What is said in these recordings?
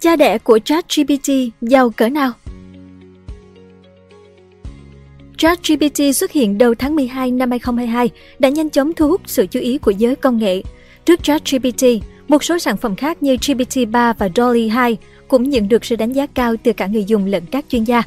Cha đẻ của ChatGPT giàu cỡ nào? ChatGPT xuất hiện đầu tháng 12 năm 2022 đã nhanh chóng thu hút sự chú ý của giới công nghệ. Trước ChatGPT, một số sản phẩm khác như GPT-3 và Dolly 2 cũng nhận được sự đánh giá cao từ cả người dùng lẫn các chuyên gia.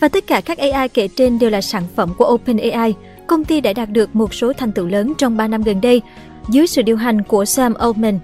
Và tất cả các AI kể trên đều là sản phẩm của OpenAI, công ty đã đạt được một số thành tựu lớn trong 3 năm gần đây dưới sự điều hành của Sam Altman.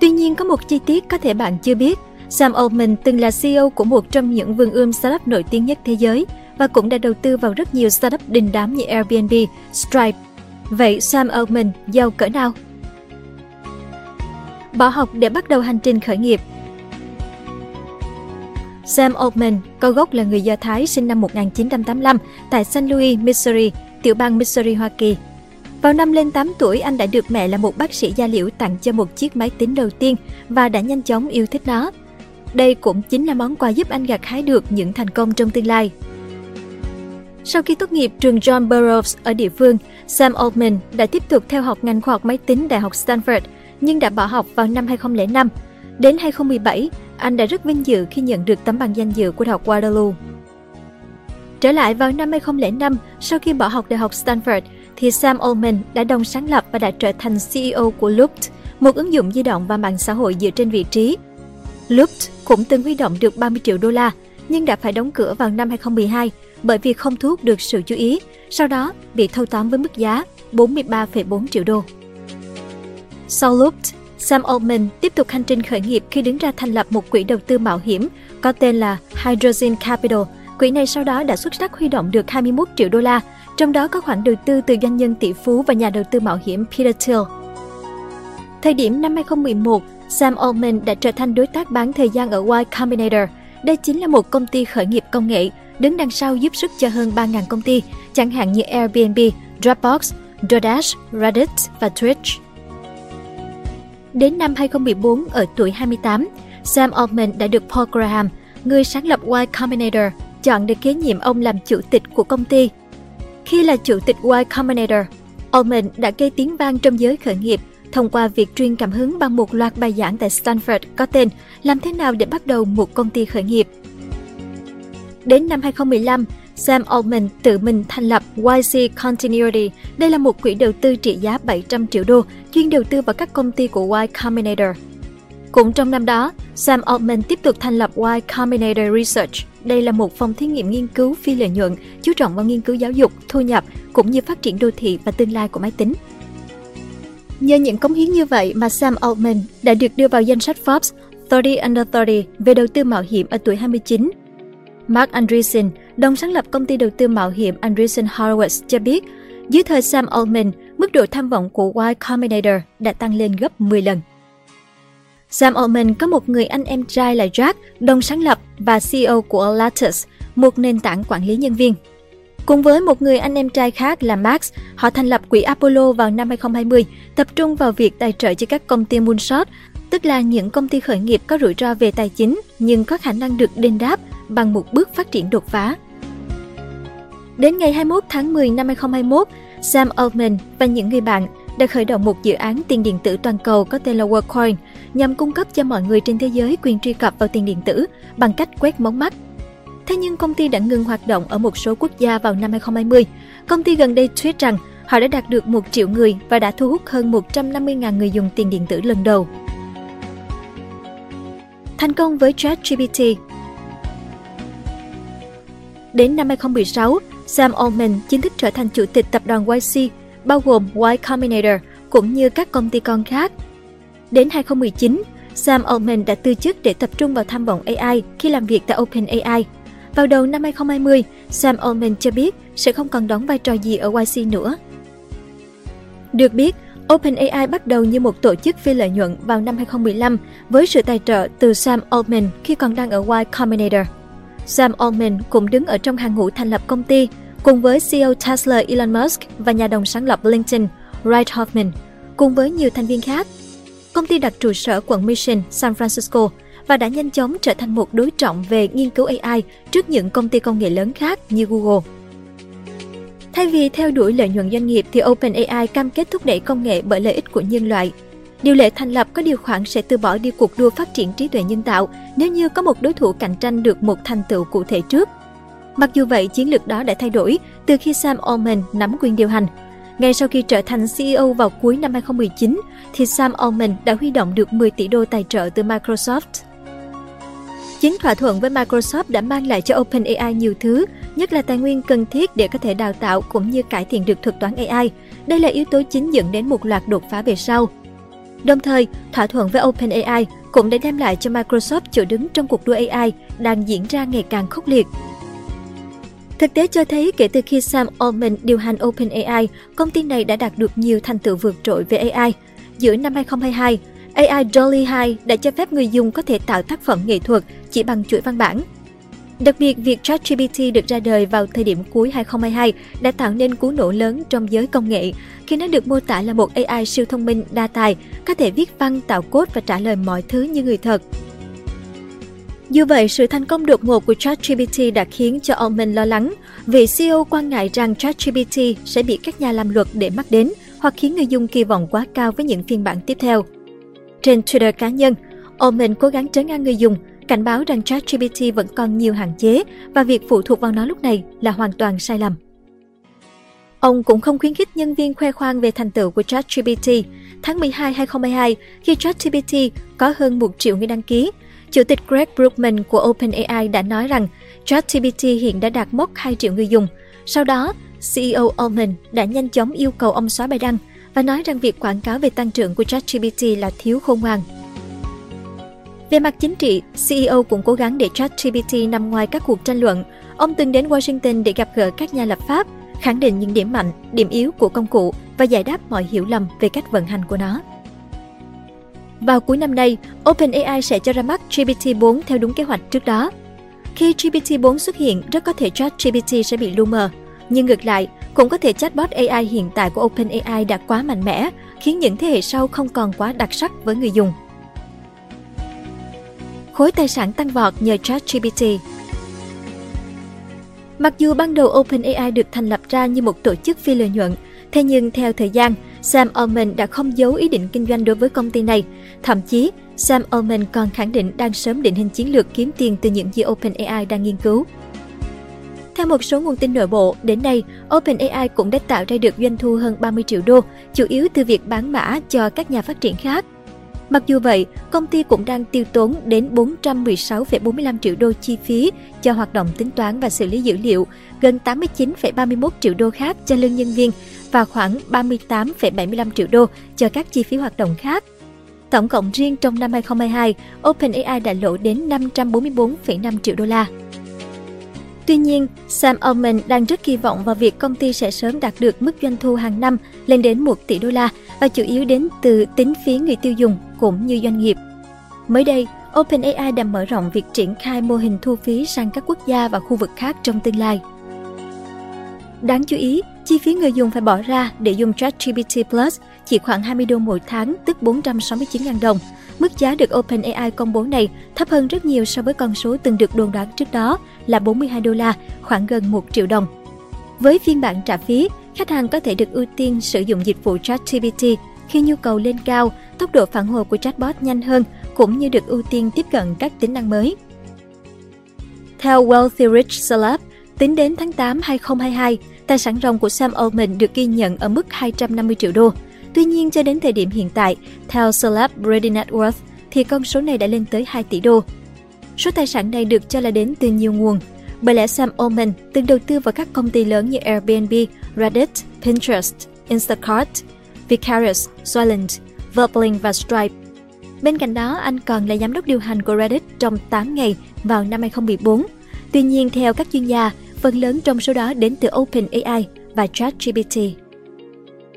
Tuy nhiên, có một chi tiết có thể bạn chưa biết. Sam Altman từng là CEO của một trong những vườn ươm startup nổi tiếng nhất thế giới và cũng đã đầu tư vào rất nhiều startup đình đám như Airbnb, Stripe. Vậy Sam Altman giàu cỡ nào? Bỏ học để bắt đầu hành trình khởi nghiệp Sam Altman, có gốc là người Do Thái sinh năm 1985 tại St. Louis, Missouri, tiểu bang Missouri, Hoa Kỳ. Vào năm lên 8 tuổi, anh đã được mẹ là một bác sĩ da liễu tặng cho một chiếc máy tính đầu tiên và đã nhanh chóng yêu thích nó. Đây cũng chính là món quà giúp anh gặt hái được những thành công trong tương lai. Sau khi tốt nghiệp trường John Burroughs ở địa phương, Sam Altman đã tiếp tục theo học ngành khoa học máy tính Đại học Stanford, nhưng đã bỏ học vào năm 2005. Đến 2017, anh đã rất vinh dự khi nhận được tấm bằng danh dự của Đại học Waterloo. Trở lại vào năm 2005, sau khi bỏ học Đại học Stanford, thì Sam Altman đã đồng sáng lập và đã trở thành CEO của Looped, một ứng dụng di động và mạng xã hội dựa trên vị trí. Looped cũng từng huy động được 30 triệu đô la, nhưng đã phải đóng cửa vào năm 2012 bởi vì không thu hút được sự chú ý, sau đó bị thâu tóm với mức giá 43,4 triệu đô. Sau Looped, Sam Altman tiếp tục hành trình khởi nghiệp khi đứng ra thành lập một quỹ đầu tư mạo hiểm có tên là Hydrogen Capital. Quỹ này sau đó đã xuất sắc huy động được 21 triệu đô la, trong đó có khoản đầu tư từ doanh nhân tỷ phú và nhà đầu tư mạo hiểm Peter Thiel. Thời điểm năm 2011, Sam Altman đã trở thành đối tác bán thời gian ở Y Combinator. Đây chính là một công ty khởi nghiệp công nghệ, đứng đằng sau giúp sức cho hơn 3.000 công ty, chẳng hạn như Airbnb, Dropbox, DoorDash, Reddit và Twitch. Đến năm 2014, ở tuổi 28, Sam Altman đã được Paul Graham, người sáng lập Y Combinator, chọn để kế nhiệm ông làm chủ tịch của công ty. Khi là chủ tịch Y Combinator, Altman đã gây tiếng vang trong giới khởi nghiệp thông qua việc truyền cảm hứng bằng một loạt bài giảng tại Stanford có tên Làm thế nào để bắt đầu một công ty khởi nghiệp. Đến năm 2015, Sam Altman tự mình thành lập YC Continuity. Đây là một quỹ đầu tư trị giá 700 triệu đô, chuyên đầu tư vào các công ty của Y Combinator. Cũng trong năm đó, Sam Altman tiếp tục thành lập Y Combinator Research. Đây là một phòng thí nghiệm nghiên cứu phi lợi nhuận, chú trọng vào nghiên cứu giáo dục, thu nhập, cũng như phát triển đô thị và tương lai của máy tính. Nhờ những cống hiến như vậy mà Sam Altman đã được đưa vào danh sách Forbes 30 Under 30 về đầu tư mạo hiểm ở tuổi 29. Mark Andreessen, đồng sáng lập công ty đầu tư mạo hiểm Andreessen Horowitz cho biết, dưới thời Sam Altman, mức độ tham vọng của Y Combinator đã tăng lên gấp 10 lần. Sam Altman có một người anh em trai là Jack, đồng sáng lập và CEO của Lattice, một nền tảng quản lý nhân viên. Cùng với một người anh em trai khác là Max, họ thành lập quỹ Apollo vào năm 2020, tập trung vào việc tài trợ cho các công ty moonshot, tức là những công ty khởi nghiệp có rủi ro về tài chính nhưng có khả năng được đền đáp bằng một bước phát triển đột phá. Đến ngày 21 tháng 10 năm 2021, Sam Altman và những người bạn đã khởi động một dự án tiền điện tử toàn cầu có tên là WorldCoin nhằm cung cấp cho mọi người trên thế giới quyền truy cập vào tiền điện tử bằng cách quét mống mắt. Thế nhưng công ty đã ngừng hoạt động ở một số quốc gia vào năm 2020. Công ty gần đây tweet rằng họ đã đạt được 1 triệu người và đã thu hút hơn 150.000 người dùng tiền điện tử lần đầu. Thành công với ChatGPT Đến năm 2016, Sam Altman chính thức trở thành chủ tịch tập đoàn YC, bao gồm Y Combinator cũng như các công ty con khác. Đến 2019, Sam Altman đã từ chức để tập trung vào tham vọng AI khi làm việc tại OpenAI. Vào đầu năm 2020, Sam Altman cho biết sẽ không còn đóng vai trò gì ở YC nữa. Được biết, OpenAI bắt đầu như một tổ chức phi lợi nhuận vào năm 2015 với sự tài trợ từ Sam Altman khi còn đang ở Y Combinator. Sam Altman cũng đứng ở trong hàng ngũ thành lập công ty, cùng với CEO Tesla Elon Musk và nhà đồng sáng lập LinkedIn Reid Hoffman, cùng với nhiều thành viên khác. Công ty đặt trụ sở quận Mission, San Francisco và đã nhanh chóng trở thành một đối trọng về nghiên cứu AI trước những công ty công nghệ lớn khác như Google. Thay vì theo đuổi lợi nhuận doanh nghiệp thì OpenAI cam kết thúc đẩy công nghệ bởi lợi ích của nhân loại. Điều lệ thành lập có điều khoản sẽ từ bỏ đi cuộc đua phát triển trí tuệ nhân tạo nếu như có một đối thủ cạnh tranh được một thành tựu cụ thể trước. Mặc dù vậy, chiến lược đó đã thay đổi từ khi Sam Altman nắm quyền điều hành. Ngay sau khi trở thành CEO vào cuối năm 2019, thì Sam Altman đã huy động được 10 tỷ đô tài trợ từ Microsoft. Chính thỏa thuận với Microsoft đã mang lại cho OpenAI nhiều thứ, nhất là tài nguyên cần thiết để có thể đào tạo cũng như cải thiện được thuật toán AI. Đây là yếu tố chính dẫn đến một loạt đột phá về sau. Đồng thời, thỏa thuận với OpenAI cũng đã đem lại cho Microsoft chỗ đứng trong cuộc đua AI đang diễn ra ngày càng khốc liệt. Thực tế cho thấy kể từ khi Sam Altman điều hành OpenAI, công ty này đã đạt được nhiều thành tựu vượt trội về AI. Giữa năm 2022, AI Dolly 2 đã cho phép người dùng có thể tạo tác phẩm nghệ thuật chỉ bằng chuỗi văn bản. Đặc biệt, việc ChatGPT được ra đời vào thời điểm cuối 2022 đã tạo nên cú nổ lớn trong giới công nghệ, khi nó được mô tả là một AI siêu thông minh đa tài, có thể viết văn, tạo code và trả lời mọi thứ như người thật. Dù vậy, sự thành công đột ngột của ChatGPT đã khiến cho ông mình lo lắng, vì CEO quan ngại rằng ChatGPT sẽ bị các nhà làm luật để mắt đến hoặc khiến người dùng kỳ vọng quá cao với những phiên bản tiếp theo. Trên Twitter cá nhân, Altman cố gắng trấn an người dùng, cảnh báo rằng ChatGPT vẫn còn nhiều hạn chế và việc phụ thuộc vào nó lúc này là hoàn toàn sai lầm. Ông cũng không khuyến khích nhân viên khoe khoang về thành tựu của ChatGPT. Tháng 12 2022, khi ChatGPT có hơn 1 triệu người đăng ký, Chủ tịch Greg Brookman của OpenAI đã nói rằng ChatGPT hiện đã đạt mốc 2 triệu người dùng. Sau đó, CEO Altman đã nhanh chóng yêu cầu ông xóa bài đăng và nói rằng việc quảng cáo về tăng trưởng của ChatGPT là thiếu khôn ngoan. Về mặt chính trị, CEO cũng cố gắng để ChatGPT nằm ngoài các cuộc tranh luận. Ông từng đến Washington để gặp gỡ các nhà lập pháp, khẳng định những điểm mạnh, điểm yếu của công cụ và giải đáp mọi hiểu lầm về cách vận hành của nó. Vào cuối năm nay, OpenAI sẽ cho ra mắt GPT-4 theo đúng kế hoạch trước đó. Khi GPT-4 xuất hiện, rất có thể ChatGPT sẽ bị lu mờ. Nhưng ngược lại, cũng có thể chatbot AI hiện tại của OpenAI đã quá mạnh mẽ, khiến những thế hệ sau không còn quá đặc sắc với người dùng. Khối tài sản tăng vọt nhờ ChatGPT Mặc dù ban đầu OpenAI được thành lập ra như một tổ chức phi lợi nhuận, thế nhưng theo thời gian, Sam Altman đã không giấu ý định kinh doanh đối với công ty này. Thậm chí, Sam Altman còn khẳng định đang sớm định hình chiến lược kiếm tiền từ những gì OpenAI đang nghiên cứu. Theo một số nguồn tin nội bộ, đến nay, OpenAI cũng đã tạo ra được doanh thu hơn 30 triệu đô, chủ yếu từ việc bán mã cho các nhà phát triển khác. Mặc dù vậy, công ty cũng đang tiêu tốn đến 416,45 triệu đô chi phí cho hoạt động tính toán và xử lý dữ liệu, gần 89,31 triệu đô khác cho lương nhân viên và khoảng 38,75 triệu đô cho các chi phí hoạt động khác. Tổng cộng riêng trong năm 2022, OpenAI đã lỗ đến 544,5 triệu đô la. Tuy nhiên, Sam Altman đang rất kỳ vọng vào việc công ty sẽ sớm đạt được mức doanh thu hàng năm lên đến 1 tỷ đô la và chủ yếu đến từ tính phí người tiêu dùng cũng như doanh nghiệp. Mới đây, OpenAI đã mở rộng việc triển khai mô hình thu phí sang các quốc gia và khu vực khác trong tương lai. Đáng chú ý, chi phí người dùng phải bỏ ra để dùng ChatGPT Plus chỉ khoảng 20 đô mỗi tháng, tức 469.000 đồng. Mức giá được OpenAI công bố này thấp hơn rất nhiều so với con số từng được đồn đoán trước đó là 42 đô la, khoảng gần 1 triệu đồng. Với phiên bản trả phí, khách hàng có thể được ưu tiên sử dụng dịch vụ ChatGPT khi nhu cầu lên cao, tốc độ phản hồi của chatbot nhanh hơn cũng như được ưu tiên tiếp cận các tính năng mới. Theo Wealthy Rich Celeb, tính đến tháng 8 2022, tài sản ròng của Sam Altman được ghi nhận ở mức 250 triệu đô. Tuy nhiên, cho đến thời điểm hiện tại, theo Celebrity Net Worth, thì con số này đã lên tới 2 tỷ đô. Số tài sản này được cho là đến từ nhiều nguồn, bởi lẽ Sam Altman từng đầu tư vào các công ty lớn như Airbnb, Reddit, Pinterest, Instacart, Vicarious, Soylent, Verbling và Stripe. Bên cạnh đó, anh còn là giám đốc điều hành của Reddit trong 8 ngày vào năm 2014. Tuy nhiên, theo các chuyên gia, phần lớn trong số đó đến từ OpenAI và ChatGPT.